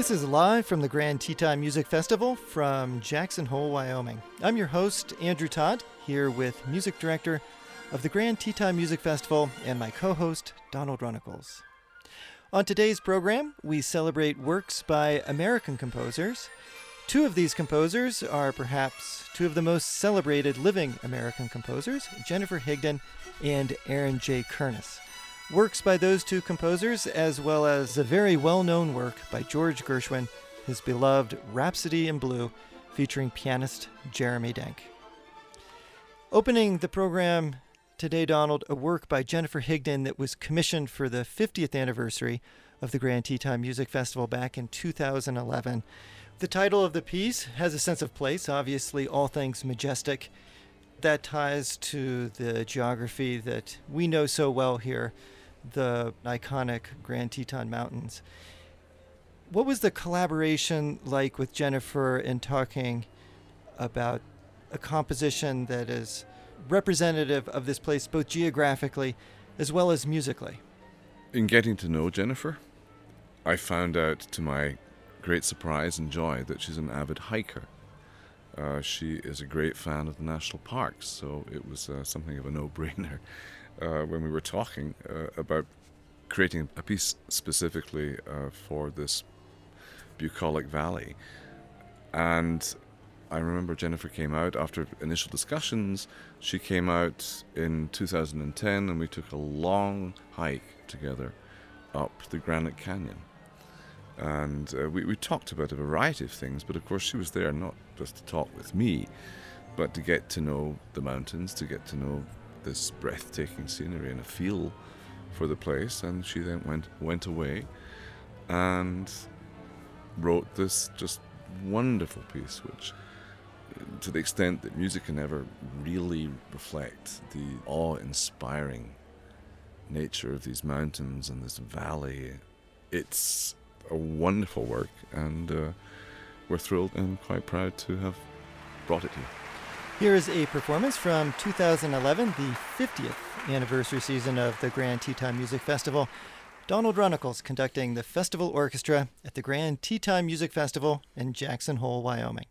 This is live from the Grand Teton Music Festival from Jackson Hole, Wyoming. I'm your host, Andrew Todd, here with music director of the Grand Teton Music Festival and my co host, Donald Runnicles. On today's program, we celebrate works by American composers. Two of these composers are perhaps two of the most celebrated living American composers, Jennifer Higdon and Aaron J. Kernis. Works by those two composers, as well as a very well known work by George Gershwin, his beloved Rhapsody in Blue, featuring pianist Jeremy Denk. Opening the program today, Donald, a work by Jennifer Higdon that was commissioned for the 50th anniversary of the Grand Teton Music Festival back in 2011. The title of the piece has a sense of place, obviously, all things majestic. That ties to the geography that we know so well here the iconic Grand Teton Mountains. What was the collaboration like with Jennifer in talking about a composition that is representative of this place, both geographically as well as musically? In getting to know Jennifer, I found out to my great surprise and joy that she's an avid hiker. Uh, she is a great fan of the national parks, so it was uh, something of a no brainer uh, when we were talking uh, about creating a piece specifically uh, for this bucolic valley. And I remember Jennifer came out after initial discussions. She came out in 2010 and we took a long hike together up the Granite Canyon. And uh, we, we talked about a variety of things, but of course, she was there not just to talk with me, but to get to know the mountains, to get to know this breathtaking scenery and a feel for the place. And she then went went away and wrote this just wonderful piece, which, to the extent that music can ever really reflect the awe-inspiring nature of these mountains and this valley, it's a wonderful work, and uh, we're thrilled and quite proud to have brought it here. Here is a performance from 2011, the 50th anniversary season of the Grand Teton Music Festival. Donald Runnicles conducting the festival orchestra at the Grand Teton Music Festival in Jackson Hole, Wyoming.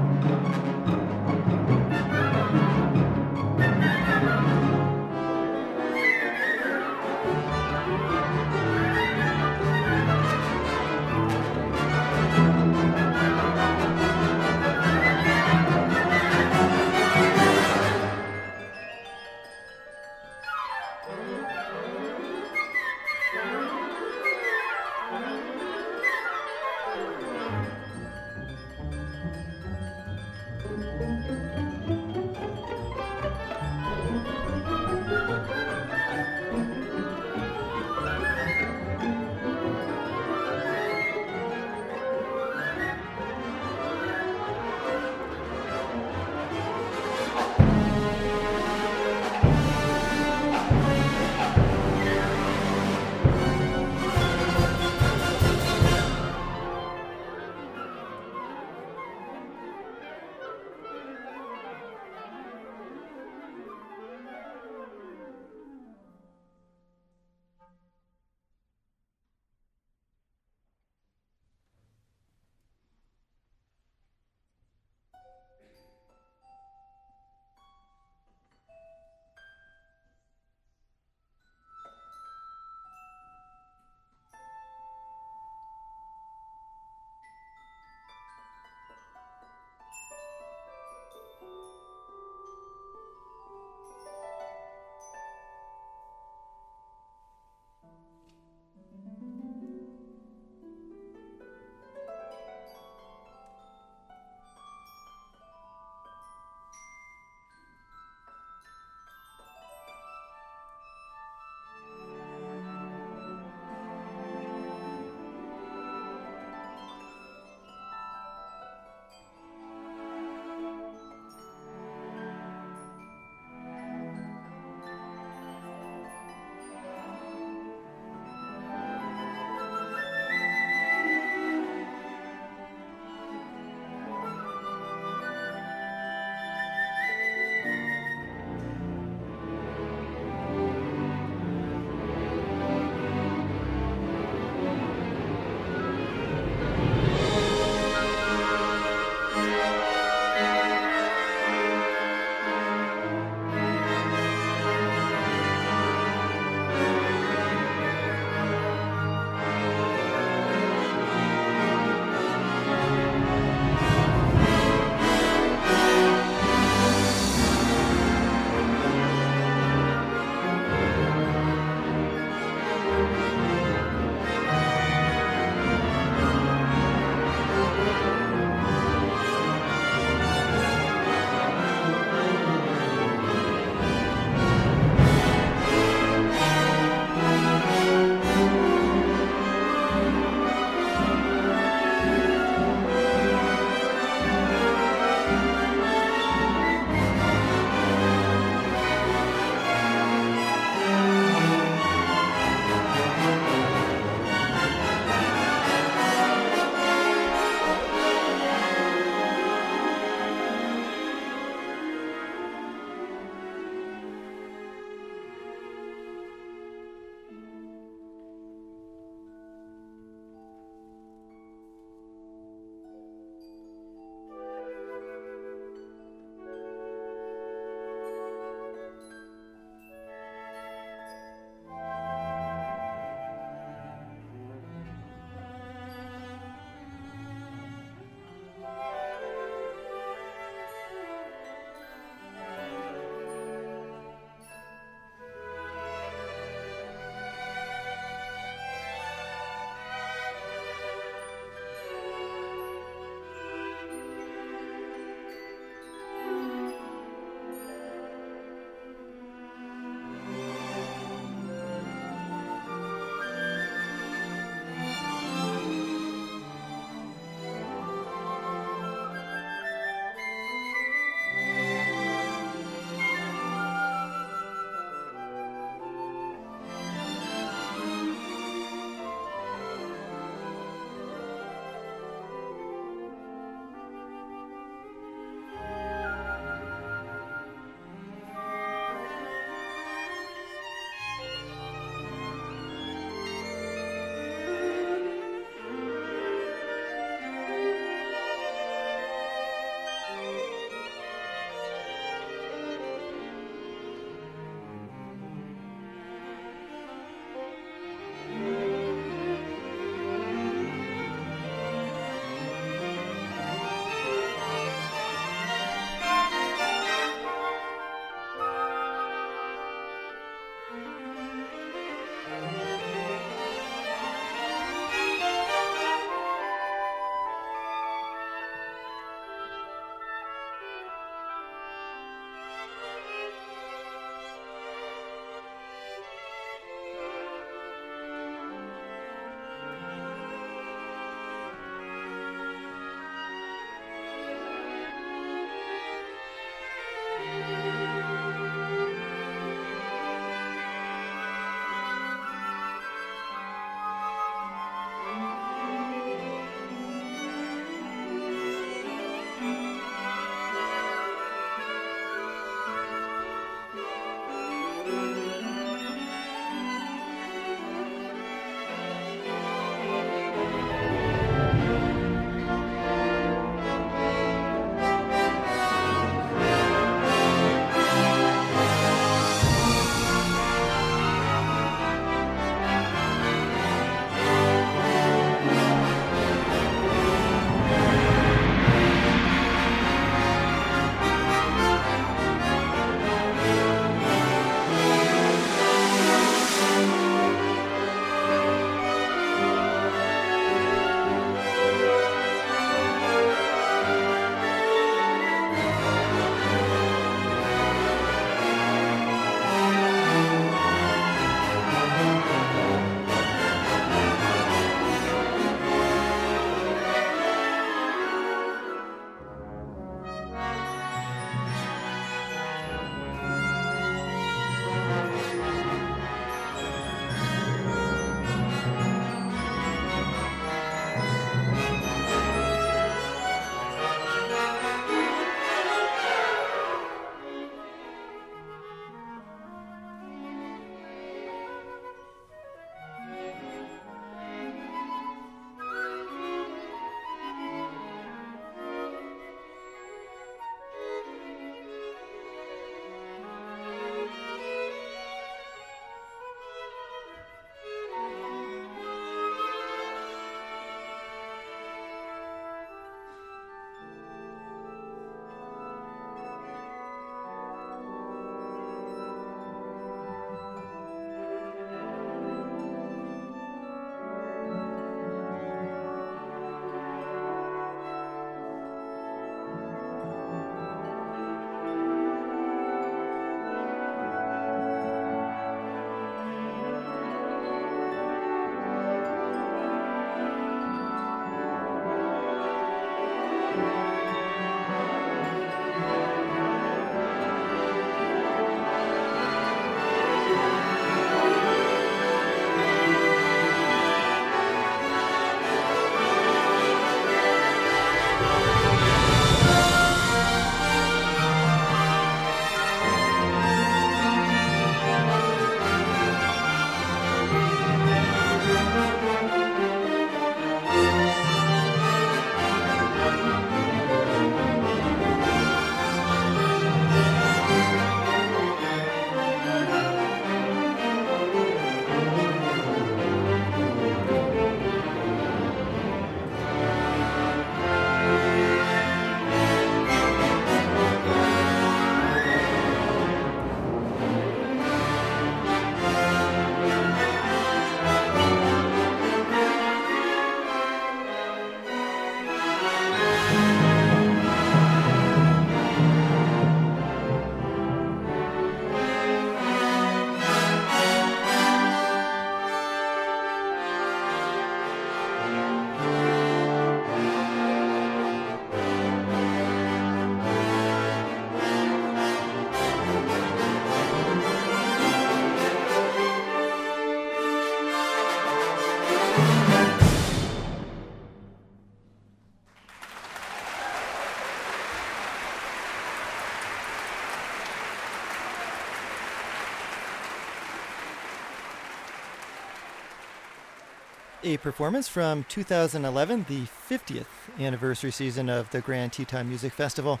A performance from 2011, the 50th anniversary season of the Grand Teton Music Festival.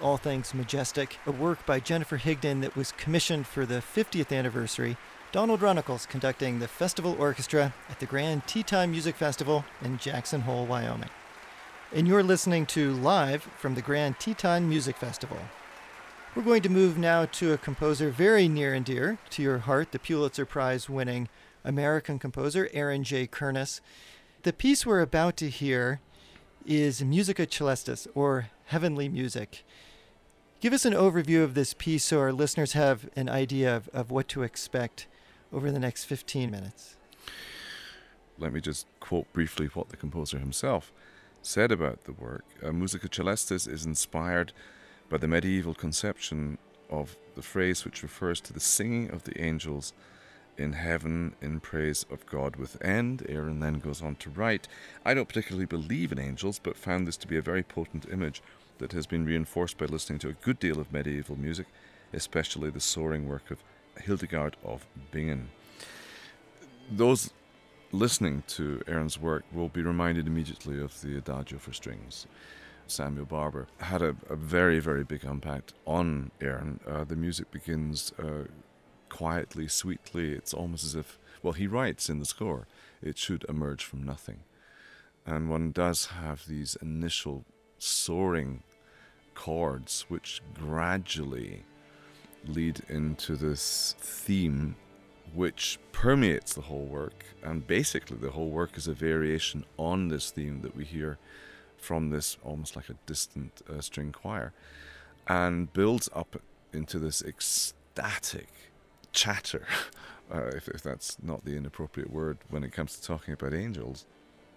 All Things Majestic, a work by Jennifer Higdon that was commissioned for the 50th anniversary. Donald Runnicles conducting the festival orchestra at the Grand Teton Music Festival in Jackson Hole, Wyoming. And you're listening to Live from the Grand Teton Music Festival. We're going to move now to a composer very near and dear to your heart, the Pulitzer Prize winning American composer Aaron J. Kernis. The piece we're about to hear is Musica Celestis, or Heavenly Music. Give us an overview of this piece so our listeners have an idea of, of what to expect over the next 15 minutes. Let me just quote briefly what the composer himself said about the work. Uh, Musica Celestis is inspired by the medieval conception of the phrase which refers to the singing of the angels in heaven in praise of God with end. Aaron then goes on to write I don't particularly believe in angels, but found this to be a very potent image that has been reinforced by listening to a good deal of medieval music, especially the soaring work of Hildegard of Bingen. Those listening to Aaron's work will be reminded immediately of the Adagio for Strings. Samuel Barber had a, a very, very big impact on Aaron. Uh, the music begins uh, quietly, sweetly. It's almost as if, well, he writes in the score, it should emerge from nothing. And one does have these initial soaring chords which gradually lead into this theme which permeates the whole work. And basically, the whole work is a variation on this theme that we hear from this almost like a distant uh, string choir and builds up into this ecstatic chatter, uh, if, if that's not the inappropriate word when it comes to talking about angels.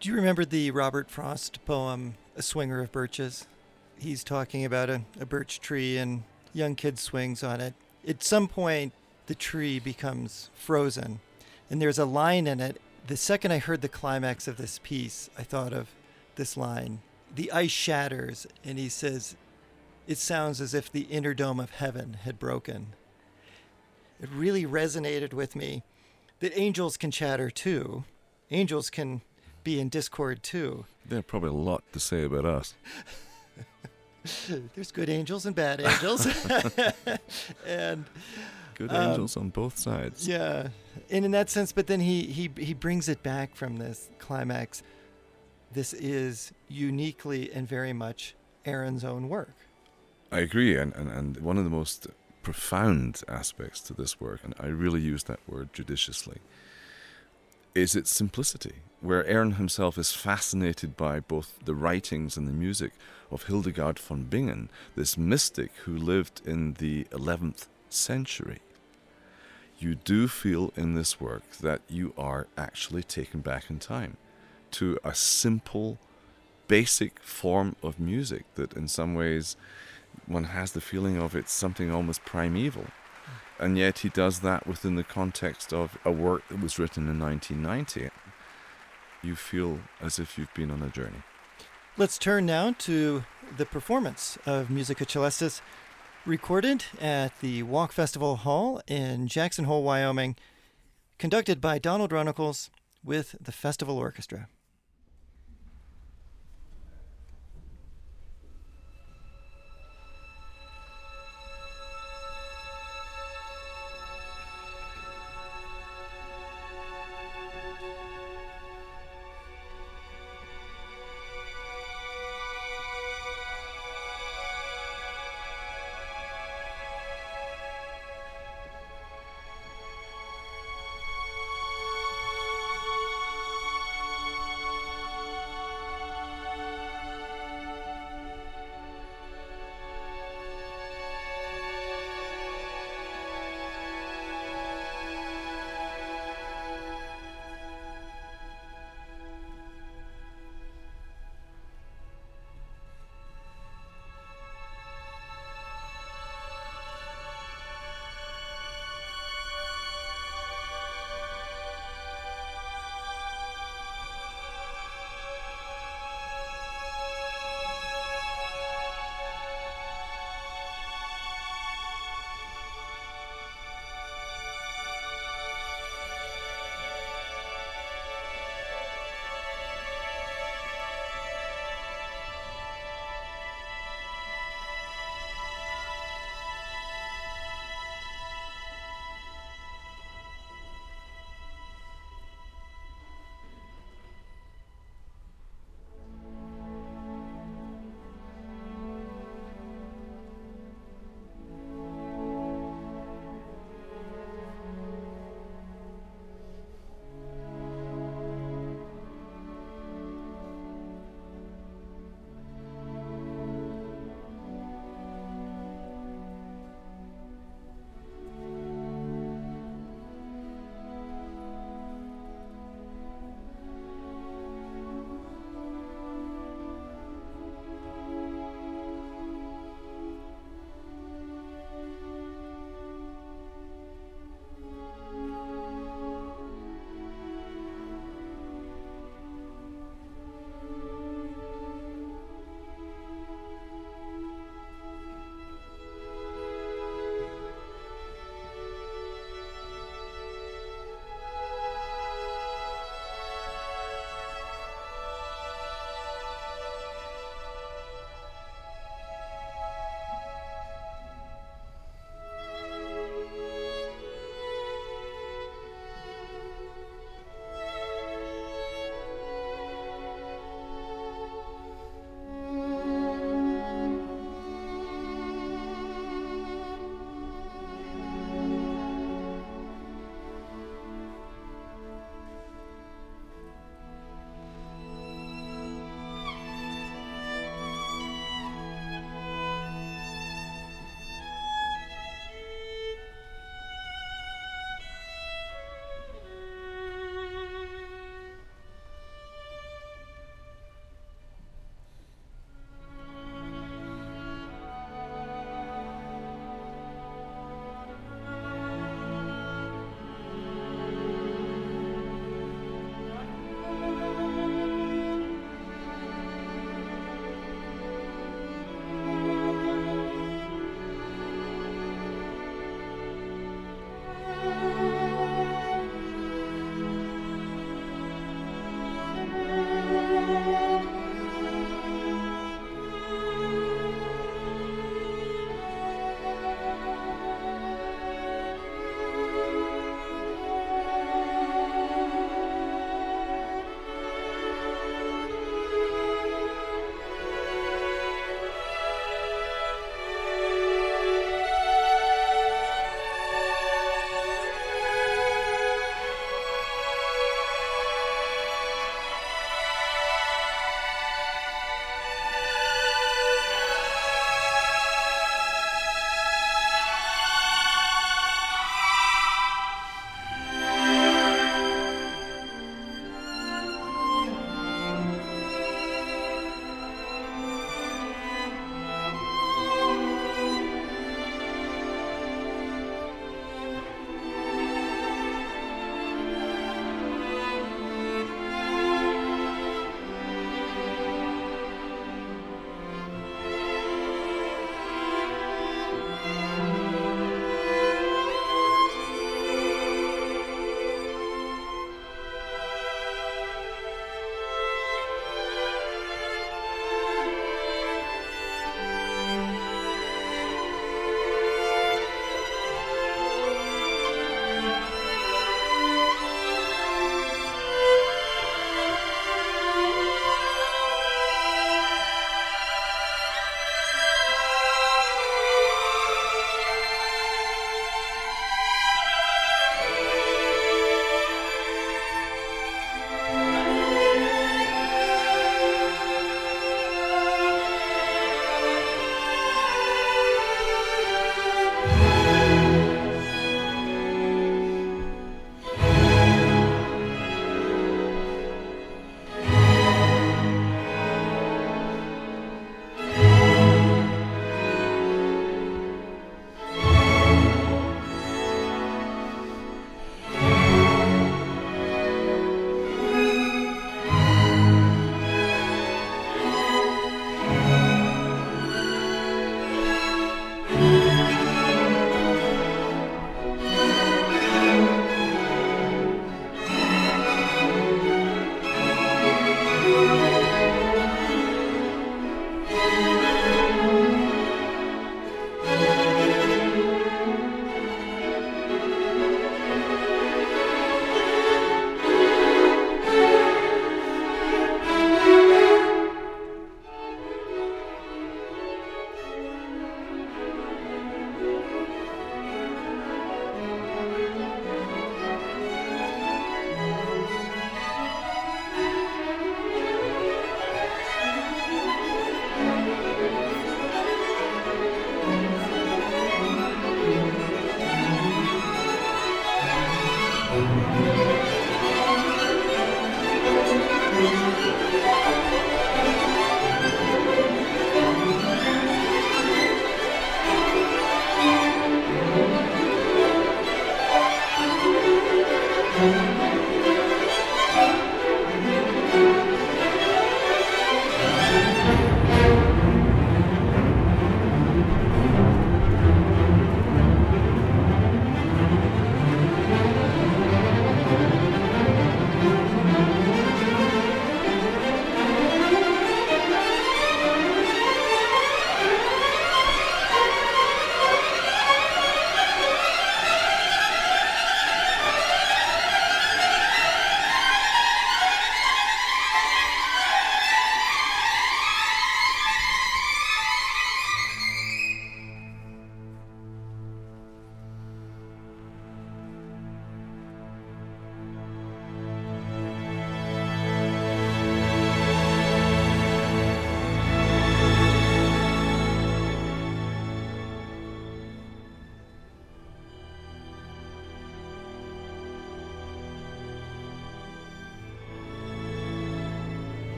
Do you remember the Robert Frost poem, A Swinger of Birches? He's talking about a, a birch tree and young kid swings on it. At some point, the tree becomes frozen, and there's a line in it. The second I heard the climax of this piece, I thought of this line The ice shatters, and he says, It sounds as if the inner dome of heaven had broken. It really resonated with me that angels can chatter too. Angels can be in discord too. They have probably a lot to say about us. There's good angels and bad angels. and good um, angels on both sides. Yeah. And in that sense, but then he, he he brings it back from this climax. This is uniquely and very much Aaron's own work. I agree, and, and, and one of the most profound aspects to this work, and I really use that word judiciously, is its simplicity, where Aaron himself is fascinated by both the writings and the music of Hildegard von Bingen, this mystic who lived in the 11th century. You do feel in this work that you are actually taken back in time to a simple, basic form of music that, in some ways, one has the feeling of it's something almost primeval and yet he does that within the context of a work that was written in 1990. You feel as if you've been on a journey. Let's turn now to the performance of Musica Celestis, recorded at the Walk Festival Hall in Jackson Hole, Wyoming, conducted by Donald Runnicles with the Festival Orchestra.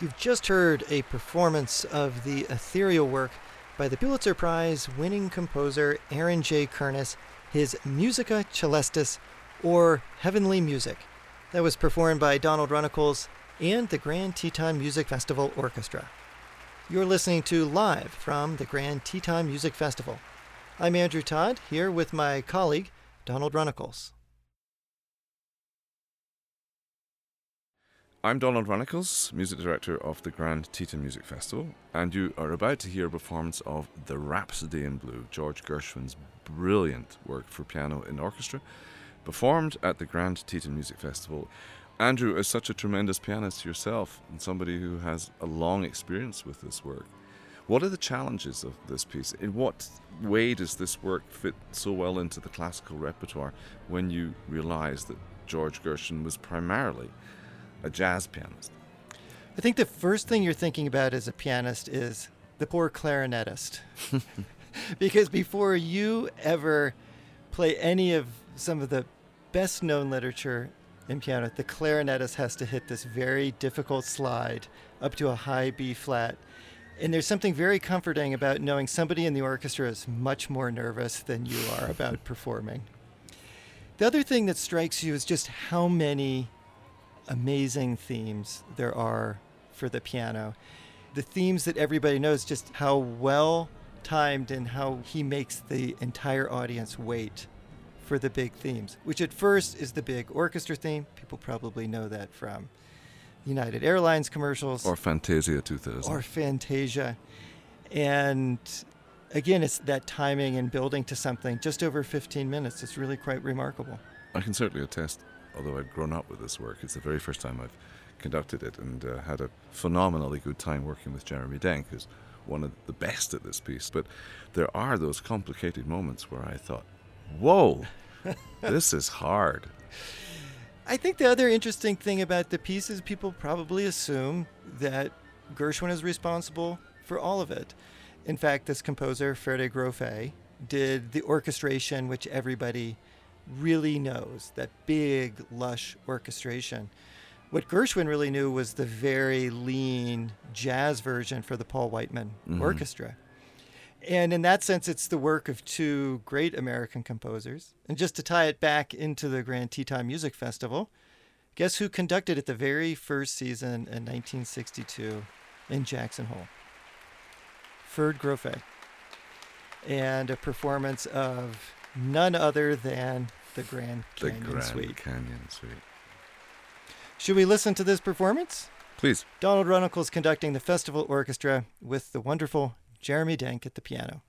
You've just heard a performance of the ethereal work by the Pulitzer Prize winning composer Aaron J. Kernis, his Musica Celestis, or Heavenly Music. That was performed by Donald Runnicles and the Grand Teton Music Festival Orchestra. You're listening to Live from the Grand Teton Music Festival. I'm Andrew Todd, here with my colleague, Donald Runnicles. I'm Donald Runnicles, music director of the Grand Teton Music Festival, and you are about to hear a performance of The Rhapsody in Blue, George Gershwin's brilliant work for piano and orchestra, performed at the Grand Teton Music Festival. Andrew is such a tremendous pianist yourself, and somebody who has a long experience with this work. What are the challenges of this piece? In what way does this work fit so well into the classical repertoire when you realize that George Gershwin was primarily a jazz pianist? I think the first thing you're thinking about as a pianist is the poor clarinetist. because before you ever play any of some of the best known literature in piano, the clarinetist has to hit this very difficult slide up to a high B flat. And there's something very comforting about knowing somebody in the orchestra is much more nervous than you are about performing. The other thing that strikes you is just how many amazing themes there are for the piano. The themes that everybody knows, just how well timed and how he makes the entire audience wait for the big themes, which at first is the big orchestra theme. People probably know that from United Airlines commercials. Or Fantasia 2000. Or Fantasia. And again, it's that timing and building to something just over 15 minutes. It's really quite remarkable. I can certainly attest although I've grown up with this work, it's the very first time I've conducted it and uh, had a phenomenally good time working with Jeremy Denk, who's one of the best at this piece. But there are those complicated moments where I thought, whoa, this is hard. I think the other interesting thing about the piece is people probably assume that Gershwin is responsible for all of it. In fact, this composer, Ferde Grofe, did the orchestration, which everybody really knows that big, lush orchestration. What Gershwin really knew was the very lean jazz version for the Paul Whiteman mm-hmm. Orchestra. And in that sense, it's the work of two great American composers. And just to tie it back into the Grand Teton Music Festival, guess who conducted it the very first season in 1962 in Jackson Hole? Ferde Grofe. And a performance of none other than the Grand Canyon the Grand Suite. Canyon Suite. Should we listen to this performance? Please. Donald Runnicles conducting the festival orchestra with the wonderful Jeremy Denk at the piano.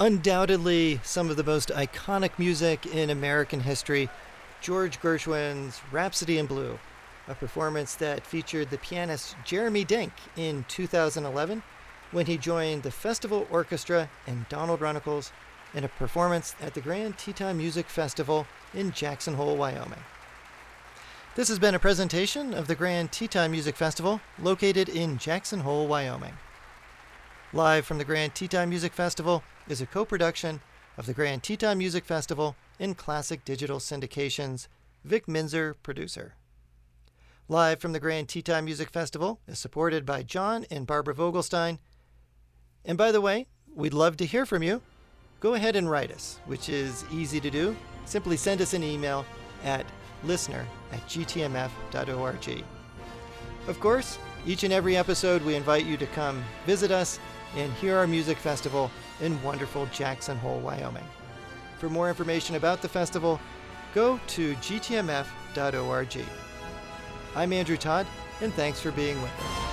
Undoubtedly some of the most iconic music in American history, George Gershwin's Rhapsody in Blue, a performance that featured the pianist Jeremy Denk in 2011 when he joined the Festival Orchestra and Donald Runnicles in a performance at the Grand Teton Music Festival in Jackson Hole, Wyoming. This has been a presentation of the Grand Teton Music Festival located in Jackson Hole, Wyoming. Live from the Grand Teton Music Festival is a co production of the Grand Teton Music Festival and Classic Digital Syndications. Vic Minzer, producer. Live from the Grand Teton Music Festival is supported by John and Barbara Vogelstein. And by the way, we'd love to hear from you. Go ahead and write us, which is easy to do. Simply send us an email at listener at gtmf.org. Of course, each and every episode we invite you to come visit us and hear our music festival in wonderful Jackson Hole, Wyoming. For more information about the festival, go to gtmf.org. I'm Andrew Todd, and thanks for being with us.